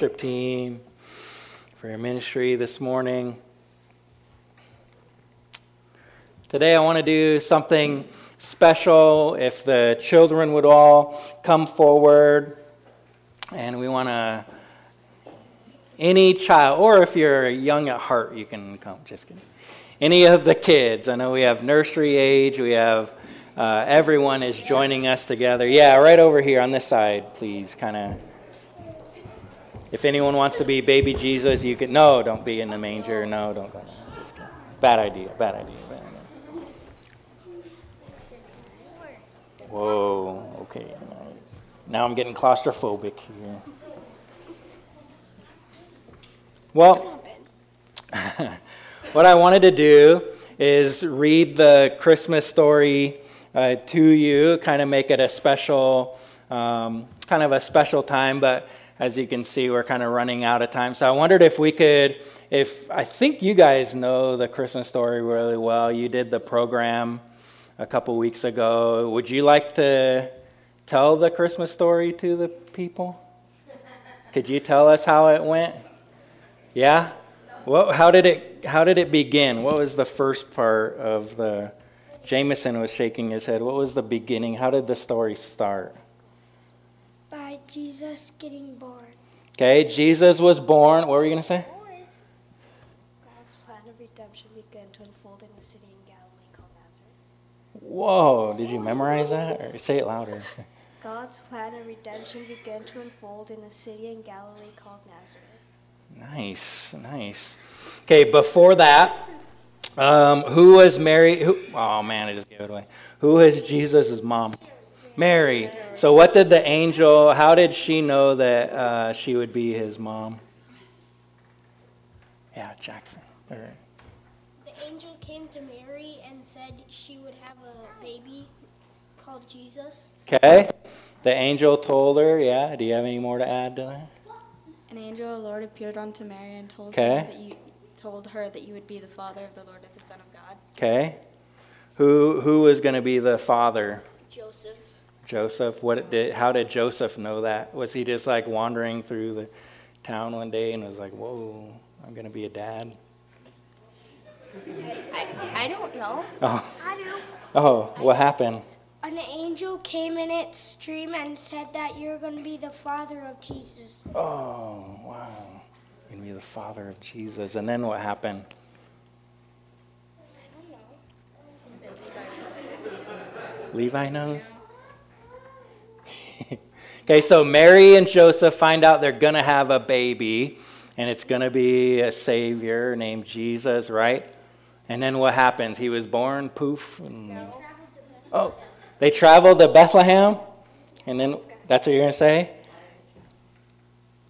worship team for your ministry this morning. Today, I want to do something special. If the children would all come forward, and we want to, any child, or if you're young at heart, you can come. Just kidding. Any of the kids. I know we have nursery age, we have uh, everyone is joining us together. Yeah, right over here on this side, please, kind of if anyone wants to be baby Jesus, you can. No, don't be in the manger. No, don't go. Bad idea. Bad idea. Bad idea. Whoa. Okay. Now I'm getting claustrophobic here. Well, what I wanted to do is read the Christmas story uh, to you, kind of make it a special, um, kind of a special time, but as you can see, we're kind of running out of time. So I wondered if we could, if I think you guys know the Christmas story really well. You did the program a couple weeks ago. Would you like to tell the Christmas story to the people? Could you tell us how it went? Yeah? What, how did it how did it begin? What was the first part of the Jameson was shaking his head. What was the beginning? How did the story start? Jesus getting born. Okay, Jesus was born. What were you going to say? God's plan of redemption began to unfold in a city in Galilee called Nazareth. Whoa, did you memorize that? Or say it louder. God's plan of redemption began to unfold in a city in Galilee called Nazareth. Nice, nice. Okay, before that, um, who was Mary? Who, oh man, I just gave it away. Who is Jesus' mom? Mary. So, what did the angel, how did she know that uh, she would be his mom? Yeah, Jackson. The angel came to Mary and said she would have a baby called Jesus. Okay. The angel told her, yeah. Do you have any more to add to that? An angel of the Lord appeared unto Mary and told okay. her that you told her that you would be the father of the Lord of the Son of God. Okay. Who who is going to be the father? Joseph. Joseph. What did, how did Joseph know that? Was he just like wandering through the town one day and was like, "Whoa, I'm going to be a dad"? I, I don't know. Oh. I do. Oh, what happened? An angel came in its dream and said that you're going to be the father of Jesus. Oh, wow. You're going to be the father of Jesus. And then what happened? I don't know. Levi knows? Okay, so Mary and Joseph find out they're going to have a baby, and it's going to be a Savior named Jesus, right? And then what happens? He was born, poof. And... Oh, they traveled to Bethlehem? And then that's what you're going to say?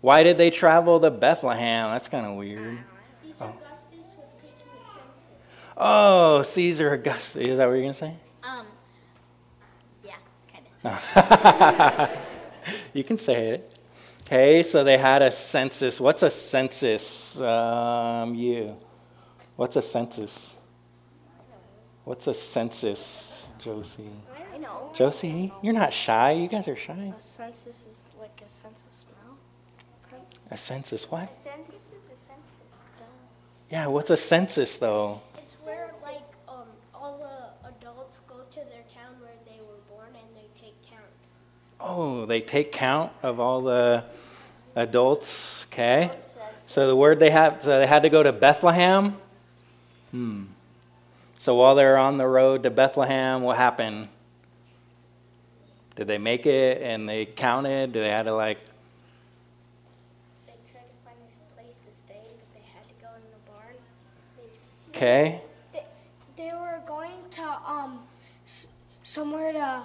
Why did they travel to Bethlehem? That's kind of weird. Oh. Augustus was taking the census. Oh, Caesar Augustus. Is that what you're going to say? Um, yeah, kind of. you can say it. Okay, so they had a census. What's a census? Um, you. What's a census? What's a census, Josie? I know. Josie, you're not shy. You guys are shy. A census is like a census now. A census, what? A census is a census. Duh. Yeah, what's a census though? It's where like um all the adults go to their town where they were born and they take count. Oh, they take count of all the adults. Okay. So the word they had, so they had to go to Bethlehem. Hmm. So while they're on the road to Bethlehem, what happened? Did they make it and they counted? Did they had to like? They tried to find a place to stay, but they had to go in the barn. They, Okay. They, they were going to um s- somewhere to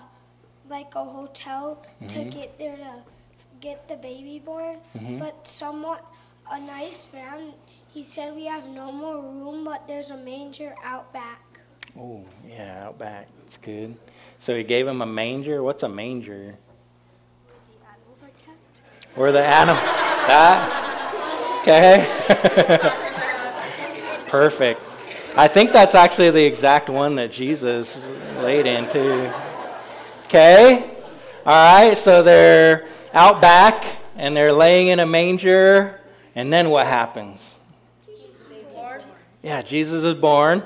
like a hotel to Mhm. get there to get the baby born. Mhm. But someone, a nice man, he said we have no more room, but there's a manger out back. Oh, yeah, out back. That's good. So he gave him a manger. What's a manger? Where the animals are kept. Where the animal. That? Okay. it's perfect. I think that's actually the exact one that Jesus laid into. Okay. All right. So they're out back. and they're laying in a manger. And then what happens? Yeah, Jesus is born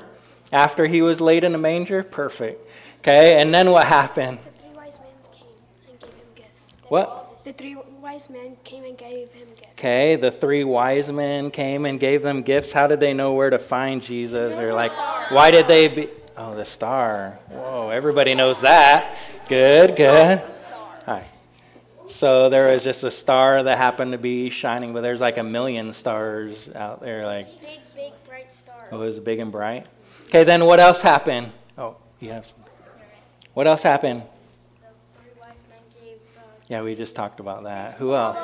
after he was laid in a manger. Perfect. Okay, and then what happened? The three wise men came and gave him gifts. What? The three wise men came and gave him gifts. Okay, the three wise men came and gave them gifts. How did they know where to find Jesus? Or like, why did they be? Oh, the star. Whoa, everybody knows that. Good, good. Hi. So there was just a star that happened to be shining, but there's like a million stars out there. Like, Big, big, bright star. oh, it was big and bright. Okay, then what else happened? Oh, you have some. What else happened? The three wise men gave. Uh, Yeah, we just talked about that. Who else?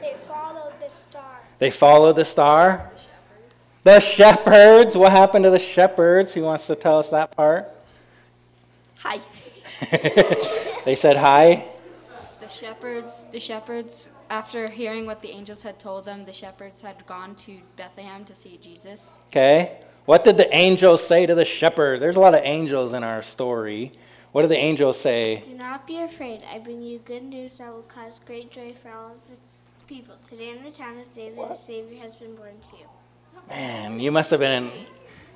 They followed the star. They followed the star. The shepherds. What happened to the shepherds? Who wants to tell us that part? Hi. they said hi. The shepherds, the shepherds, after hearing what the angels had told them, the shepherds had gone to Bethlehem to see Jesus. Okay. What did the angels say to the shepherd? There's a lot of angels in our story. What did the angels say? Do not be afraid. I bring you good news that will cause great joy for all the people. Today in the town of David, a Savior has been born to you. Man, you must have been an,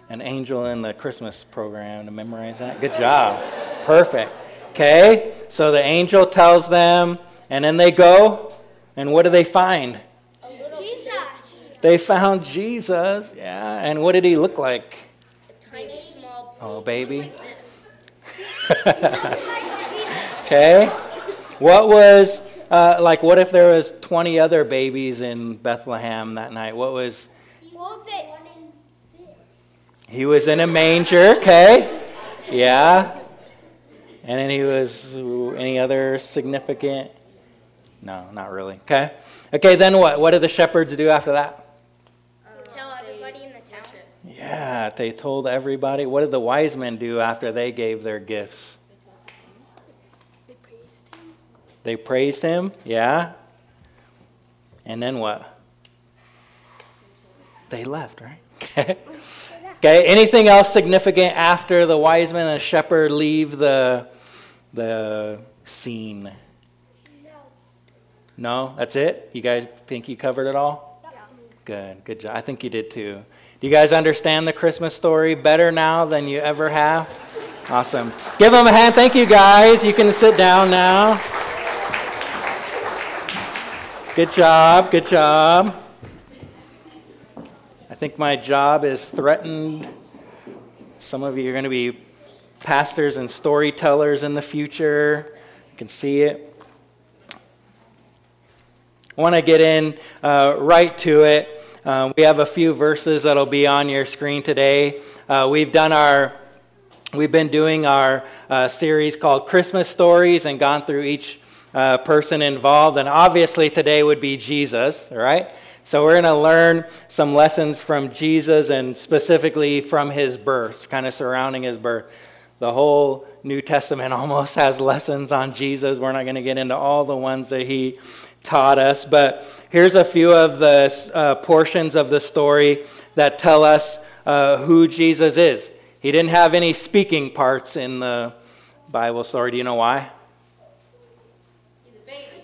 an angel in the Christmas program to memorize that. Good job. Perfect. Okay. So the angel tells them, and then they go, and what do they find? Jesus! They found Jesus. Yeah. And what did he look like? A tiny, small. Oh, baby. okay. What was uh, like? What if there was twenty other babies in Bethlehem that night? What was? Well, they. He was in a manger. Okay. Yeah. And then he was any other significant? No, not really. Okay. Okay. Then what? What did the shepherds do after that? Um, Tell everybody in the town. Yeah, they told everybody. What did the wise men do after they gave their gifts? They praised him. They praised him, yeah. And then what? They left, right? Okay. Okay. Anything else significant after the wise men and the shepherd leave the the scene? No. No, that's it. You guys think you covered it all? Yeah. Good, good job. I think you did too. Do you guys understand the Christmas story better now than you ever have? Awesome. Give them a hand. Thank you, guys. You can sit down now. Good job, good job. Think my job is threatened. Some of you are going to be pastors and storytellers in the future. You can see it. I want to get in uh, right to it. Uh, we have a few verses that'll be on your screen today. Uh, we've done our, we've been doing our uh, series called Christmas Stories and gone through each uh, person involved. And obviously today would be Jesus, right? So we're going to learn some lessons from Jesus and specifically from his birth, kind of surrounding his birth. The whole New Testament almost has lessons on Jesus. We're not going to get into all the ones that he taught us, but here's a few of the uh, portions of the story that tell us uh, who Jesus is. He didn't have any speaking parts in the Bible story. Do you know why?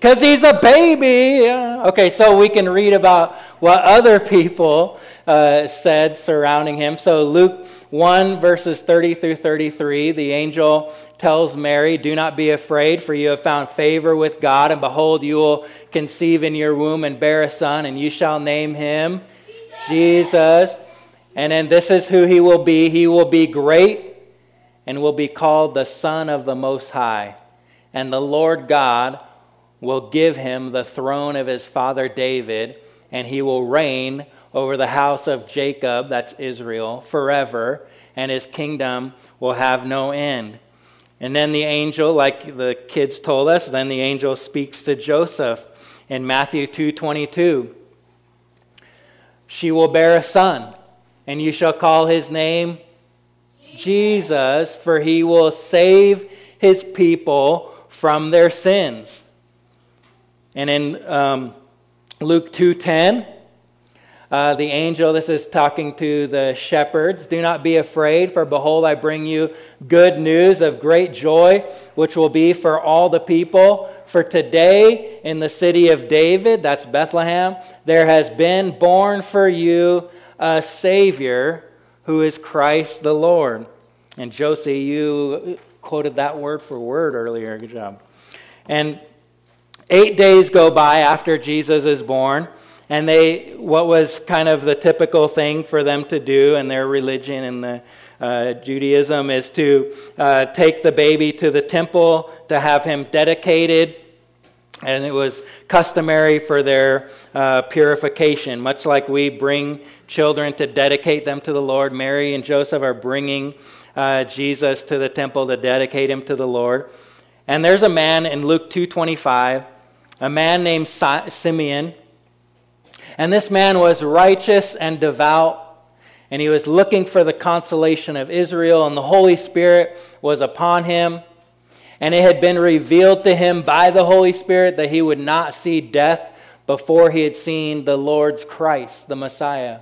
Because he's a baby. Okay, so we can read about what other people uh, said surrounding him. So, Luke 1, verses 30 through 33, the angel tells Mary, Do not be afraid, for you have found favor with God, and behold, you will conceive in your womb and bear a son, and you shall name him Jesus. And then this is who he will be He will be great and will be called the Son of the Most High. And the Lord God will give him the throne of his father David, and he will reign over the house of Jacob, that's Israel, forever, and his kingdom will have no end. And then the angel, like the kids told us, then the angel speaks to Joseph in Matthew 2:22. She will bear a son, and you shall call his name Jesus, for he will save his people from their sins. And in um, Luke 2:10, uh, the angel, this is talking to the shepherds, do not be afraid, for behold, I bring you good news of great joy, which will be for all the people. For today, in the city of David, that's Bethlehem, there has been born for you a Savior who is Christ the Lord. And Josie, you quoted that word for word earlier. Good job. And eight days go by after Jesus is born. And they, what was kind of the typical thing for them to do in their religion and the uh, Judaism is to uh, take the baby to the temple to have him dedicated. And it was customary for their uh, purification, much like we bring children to dedicate them to the Lord. Mary and Joseph are bringing uh, Jesus to the temple to dedicate him to the Lord. And there's a man in Luke 2:25, a man named Simeon and this man was righteous and devout, and he was looking for the consolation of Israel, and the Holy Spirit was upon him. And it had been revealed to him by the Holy Spirit that he would not see death before he had seen the Lord's Christ, the Messiah.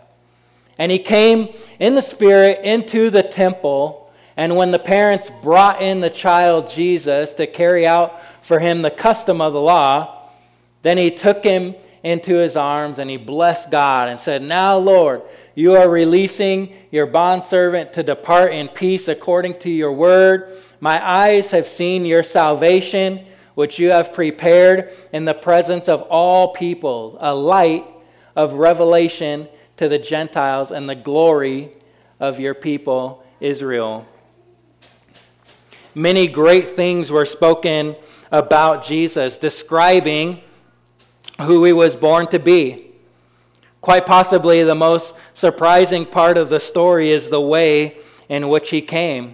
And he came in the Spirit into the temple. And when the parents brought in the child Jesus to carry out for him the custom of the law, then he took him into his arms and he blessed God and said, Now, Lord, you are releasing your bondservant to depart in peace according to your word. My eyes have seen your salvation, which you have prepared in the presence of all peoples, a light of revelation to the Gentiles and the glory of your people, Israel. Many great things were spoken about Jesus, describing who he was born to be. Quite possibly, the most surprising part of the story is the way in which he came.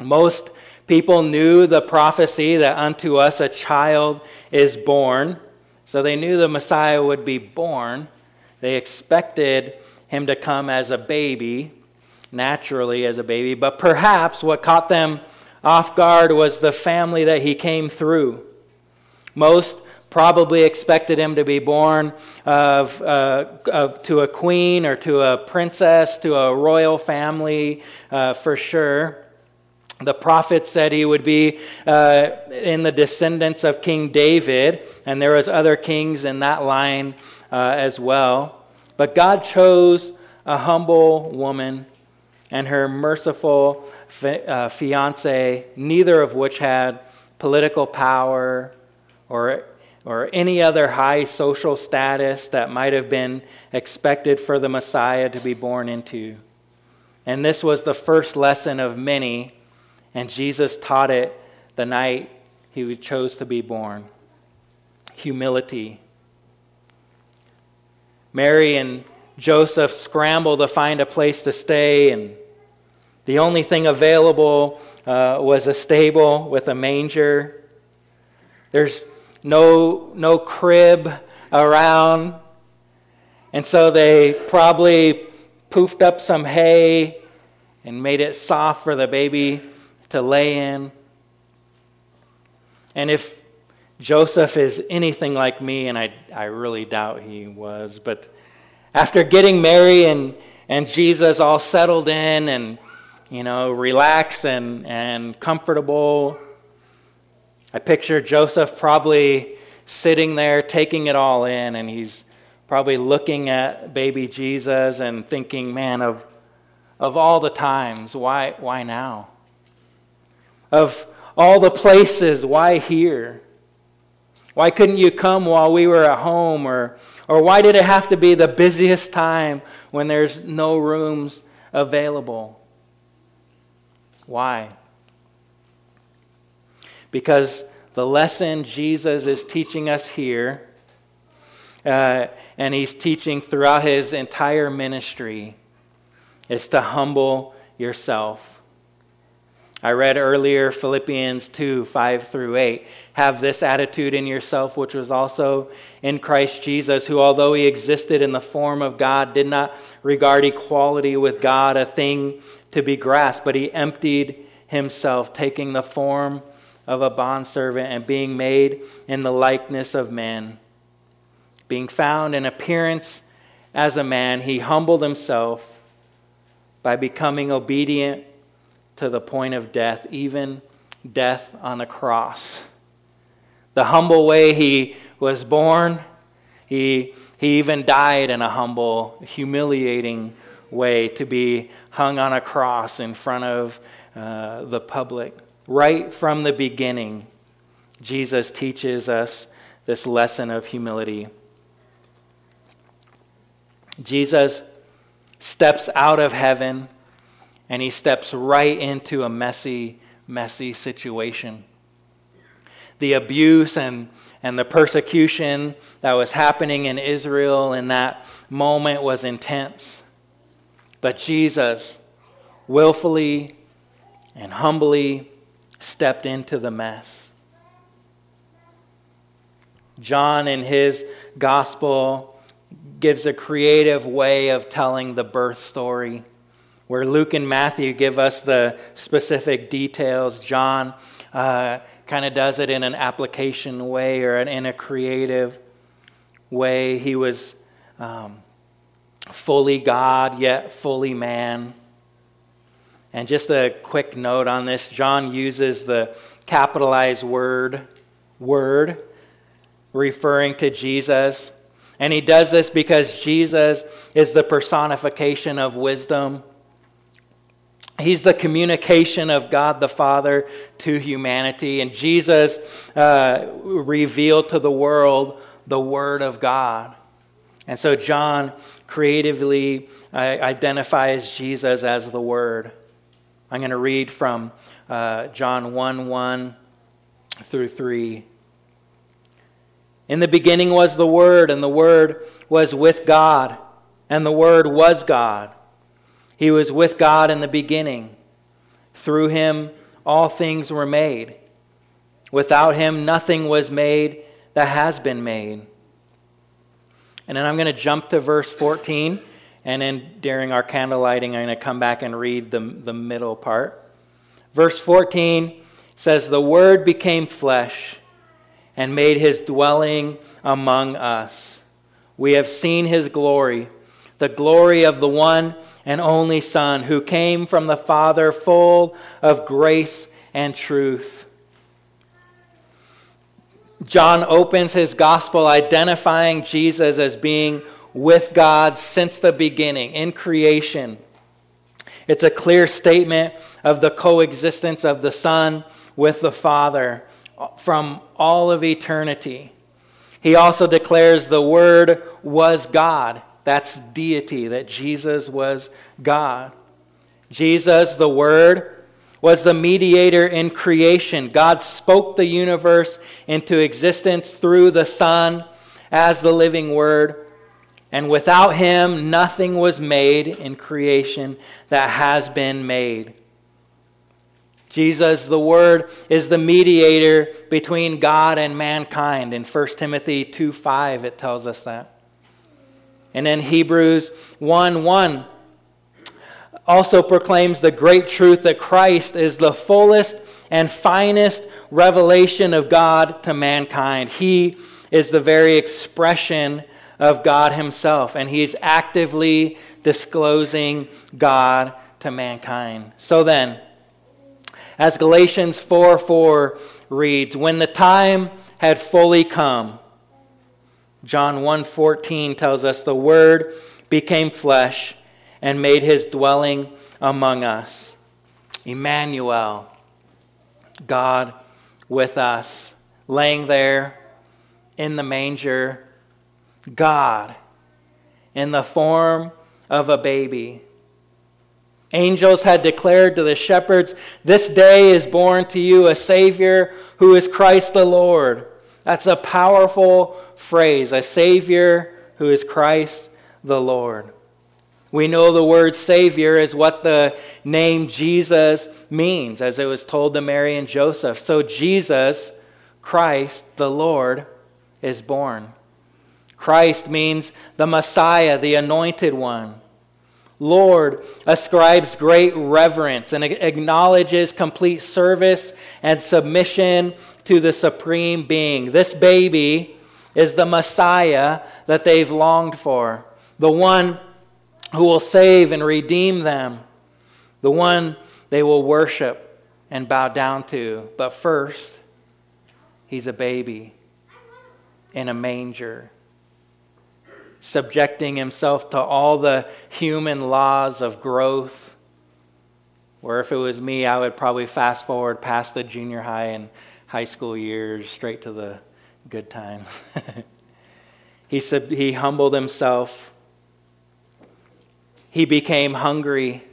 Most people knew the prophecy that unto us a child is born, so they knew the Messiah would be born. They expected him to come as a baby, naturally as a baby, but perhaps what caught them off guard was the family that he came through. Most probably expected him to be born of, uh, of, to a queen or to a princess, to a royal family uh, for sure. The prophet said he would be uh, in the descendants of King David, and there was other kings in that line uh, as well. But God chose a humble woman and her merciful fi- uh, fiance, neither of which had political power or or any other high social status that might have been expected for the Messiah to be born into. And this was the first lesson of many, and Jesus taught it the night he chose to be born humility. Mary and Joseph scramble to find a place to stay, and the only thing available uh, was a stable with a manger. There's no, no crib around. And so they probably poofed up some hay and made it soft for the baby to lay in. And if Joseph is anything like me, and I, I really doubt he was, but after getting Mary and, and Jesus all settled in and, you know, relaxed and, and comfortable, I picture Joseph probably sitting there taking it all in, and he's probably looking at baby Jesus and thinking, man, of, of all the times, why, why now? Of all the places, why here? Why couldn't you come while we were at home? Or, or why did it have to be the busiest time when there's no rooms available? Why? Because the lesson Jesus is teaching us here, uh, and he's teaching throughout his entire ministry, is to humble yourself. I read earlier Philippians 2 5 through 8. Have this attitude in yourself, which was also in Christ Jesus, who, although he existed in the form of God, did not regard equality with God a thing to be grasped, but he emptied himself, taking the form of a bondservant and being made in the likeness of man. being found in appearance as a man, he humbled himself by becoming obedient to the point of death, even death on the cross. The humble way he was born, he, he even died in a humble, humiliating way to be hung on a cross in front of uh, the public. Right from the beginning, Jesus teaches us this lesson of humility. Jesus steps out of heaven and he steps right into a messy, messy situation. The abuse and, and the persecution that was happening in Israel in that moment was intense. But Jesus willfully and humbly stepped into the mess. John, in his gospel, gives a creative way of telling the birth story. Where Luke and Matthew give us the specific details, John uh, kind of does it in an application way or in a creative way. He was um, fully God, yet fully man. And just a quick note on this John uses the capitalized word, word, referring to Jesus. And he does this because Jesus is the personification of wisdom. He's the communication of God the Father to humanity. And Jesus uh, revealed to the world the Word of God. And so John creatively uh, identifies Jesus as the Word. I'm going to read from uh, John 1 1 through 3. In the beginning was the Word, and the Word was with God, and the Word was God. He was with God in the beginning. Through him, all things were made. Without him, nothing was made that has been made. And then I'm going to jump to verse 14, and then during our candle lighting, I'm going to come back and read the, the middle part. Verse 14 says, The Word became flesh and made his dwelling among us. We have seen his glory, the glory of the one and only Son, who came from the Father full of grace and truth. John opens his gospel identifying Jesus as being with God since the beginning, in creation. It's a clear statement of the coexistence of the Son with the Father from all of eternity. He also declares the Word was God. That's deity, that Jesus was God. Jesus, the Word, was the mediator in creation. God spoke the universe into existence through the Son as the living Word. And without him, nothing was made in creation that has been made. Jesus, the Word, is the mediator between God and mankind. In 1 Timothy 2 5, it tells us that. And in Hebrews 1 1, also proclaims the great truth that Christ is the fullest and finest revelation of God to mankind. He is the very expression of God Himself, and He's actively disclosing God to mankind. So then, as Galatians 4 4 reads, when the time had fully come, John 1:14 tells us the word became flesh and made his dwelling among us. Emmanuel, God with us, laying there in the manger, God in the form of a baby. Angels had declared to the shepherds, This day is born to you a Savior who is Christ the Lord. That's a powerful phrase, a Savior who is Christ the Lord. We know the word Savior is what the name Jesus means, as it was told to Mary and Joseph. So Jesus, Christ the Lord, is born. Christ means the Messiah, the anointed one. Lord ascribes great reverence and acknowledges complete service and submission to the supreme being. This baby is the Messiah that they've longed for. the one who will save and redeem them, the one they will worship and bow down to. But first, he's a baby in a manger, subjecting himself to all the human laws of growth. Where if it was me, I would probably fast forward past the junior high and high school years straight to the good times. he, said he humbled himself. He became hungry,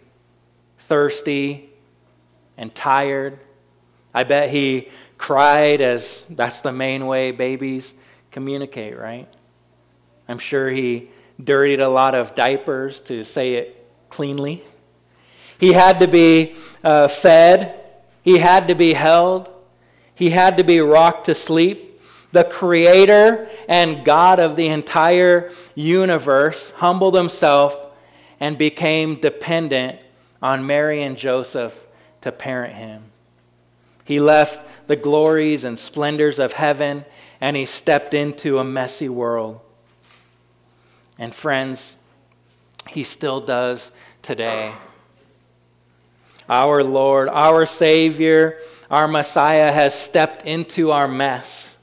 thirsty, and tired. I bet he cried, as that's the main way babies communicate, right? I'm sure he dirtied a lot of diapers to say it cleanly. He had to be uh, fed, he had to be held, he had to be rocked to sleep. The creator and God of the entire universe humbled himself and became dependent on Mary and Joseph to parent him. He left the glories and splendors of heaven and he stepped into a messy world. And friends, he still does today. Our Lord, our Savior, our Messiah has stepped into our mess.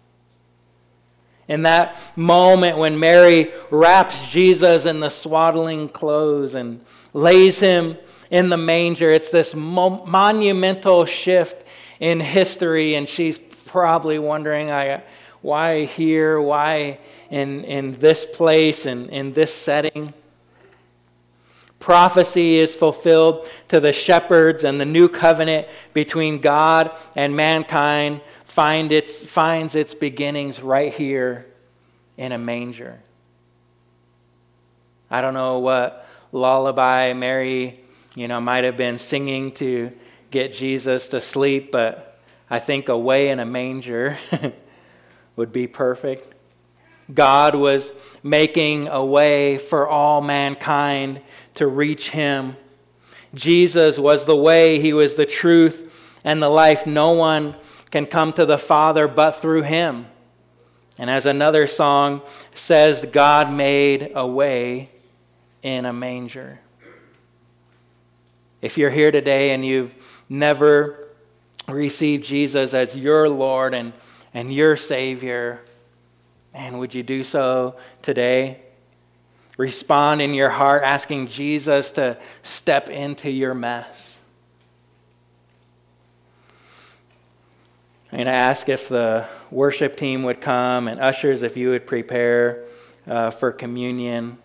In that moment when Mary wraps Jesus in the swaddling clothes and lays him in the manger, it's this mo- monumental shift in history, and she's probably wondering, I, why here? Why in, in this place and in, in this setting? Prophecy is fulfilled to the shepherds, and the new covenant between God and mankind find its, finds its beginnings right here in a manger. I don't know what lullaby Mary, you know, might have been singing to get Jesus to sleep, but I think away in a manger would be perfect. God was making a way for all mankind to reach Him. Jesus was the way, He was the truth and the life. No one can come to the Father but through Him. And as another song says, God made a way in a manger. If you're here today and you've never received Jesus as your Lord and, and your Savior, And would you do so today? Respond in your heart, asking Jesus to step into your mess. I'm going to ask if the worship team would come and ushers, if you would prepare uh, for communion.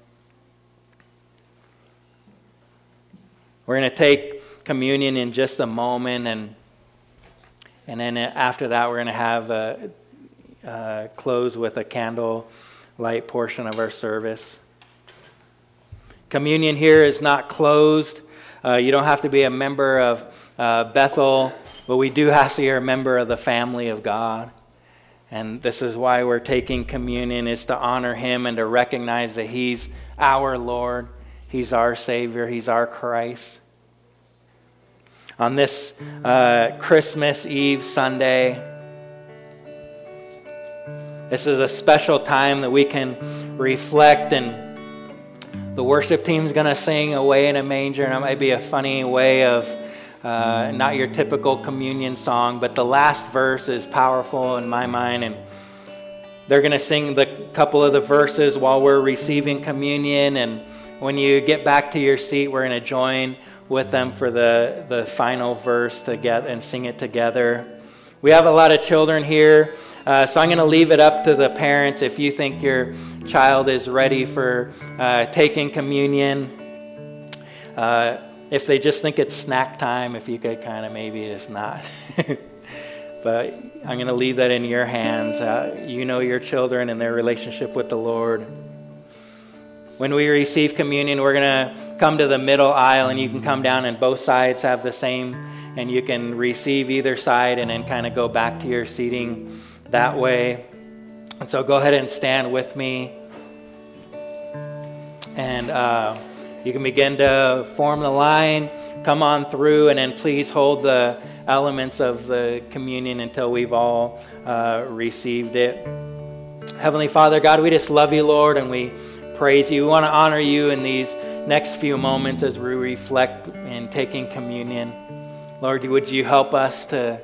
We're going to take communion in just a moment, and, and then after that, we're going to have a, uh, close with a candle light portion of our service. Communion here is not closed. Uh, you don't have to be a member of uh, Bethel, but we do have to be a member of the family of God. And this is why we're taking communion is to honor him and to recognize that he's our Lord, he's our Savior, he's our Christ. On this uh, Christmas Eve Sunday, this is a special time that we can reflect and the worship team's going to sing Away in a Manger, and it might be a funny way of uh, not your typical communion song, but the last verse is powerful in my mind, and they're going to sing the couple of the verses while we're receiving communion, and when you get back to your seat, we're going to join with them for the, the final verse together and sing it together. We have a lot of children here. Uh, so I'm going to leave it up to the parents if you think your child is ready for uh, taking communion. Uh, if they just think it's snack time, if you could kind of maybe it's not. but I'm going to leave that in your hands. Uh, you know your children and their relationship with the Lord. When we receive communion, we're going to come to the middle aisle, and you can come down, and both sides have the same, and you can receive either side and then kind of go back to your seating that way. And so go ahead and stand with me. And uh, you can begin to form the line, come on through, and then please hold the elements of the communion until we've all uh, received it. Heavenly Father, God, we just love you, Lord, and we praise you. We want to honor you in these next few moments as we reflect in taking communion. Lord, would you help us to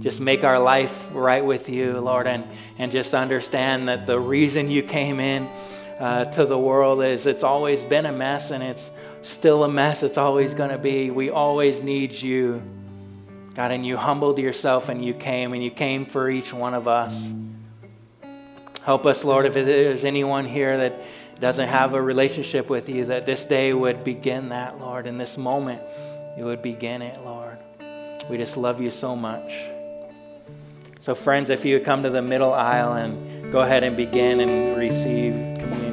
just make our life right with you, Lord, and, and just understand that the reason you came in uh, to the world is it's always been a mess and it's still a mess. It's always going to be. We always need you. God, and you humbled yourself and you came, and you came for each one of us. Help us, Lord, if there's anyone here that doesn't have a relationship with you, that this day would begin that, Lord. In this moment, you would begin it, Lord. We just love you so much. So, friends, if you would come to the middle aisle and go ahead and begin and receive communion.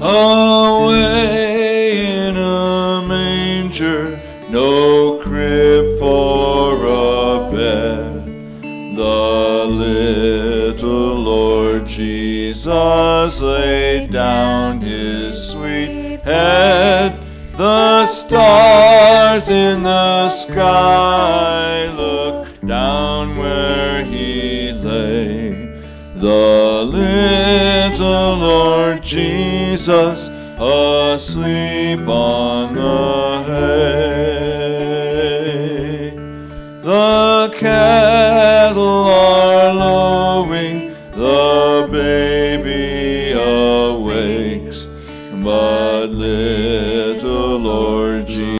Away in a manger, no Jesus laid down his sweet head. The stars in the sky look down where he lay. The little Lord Jesus asleep on the hay.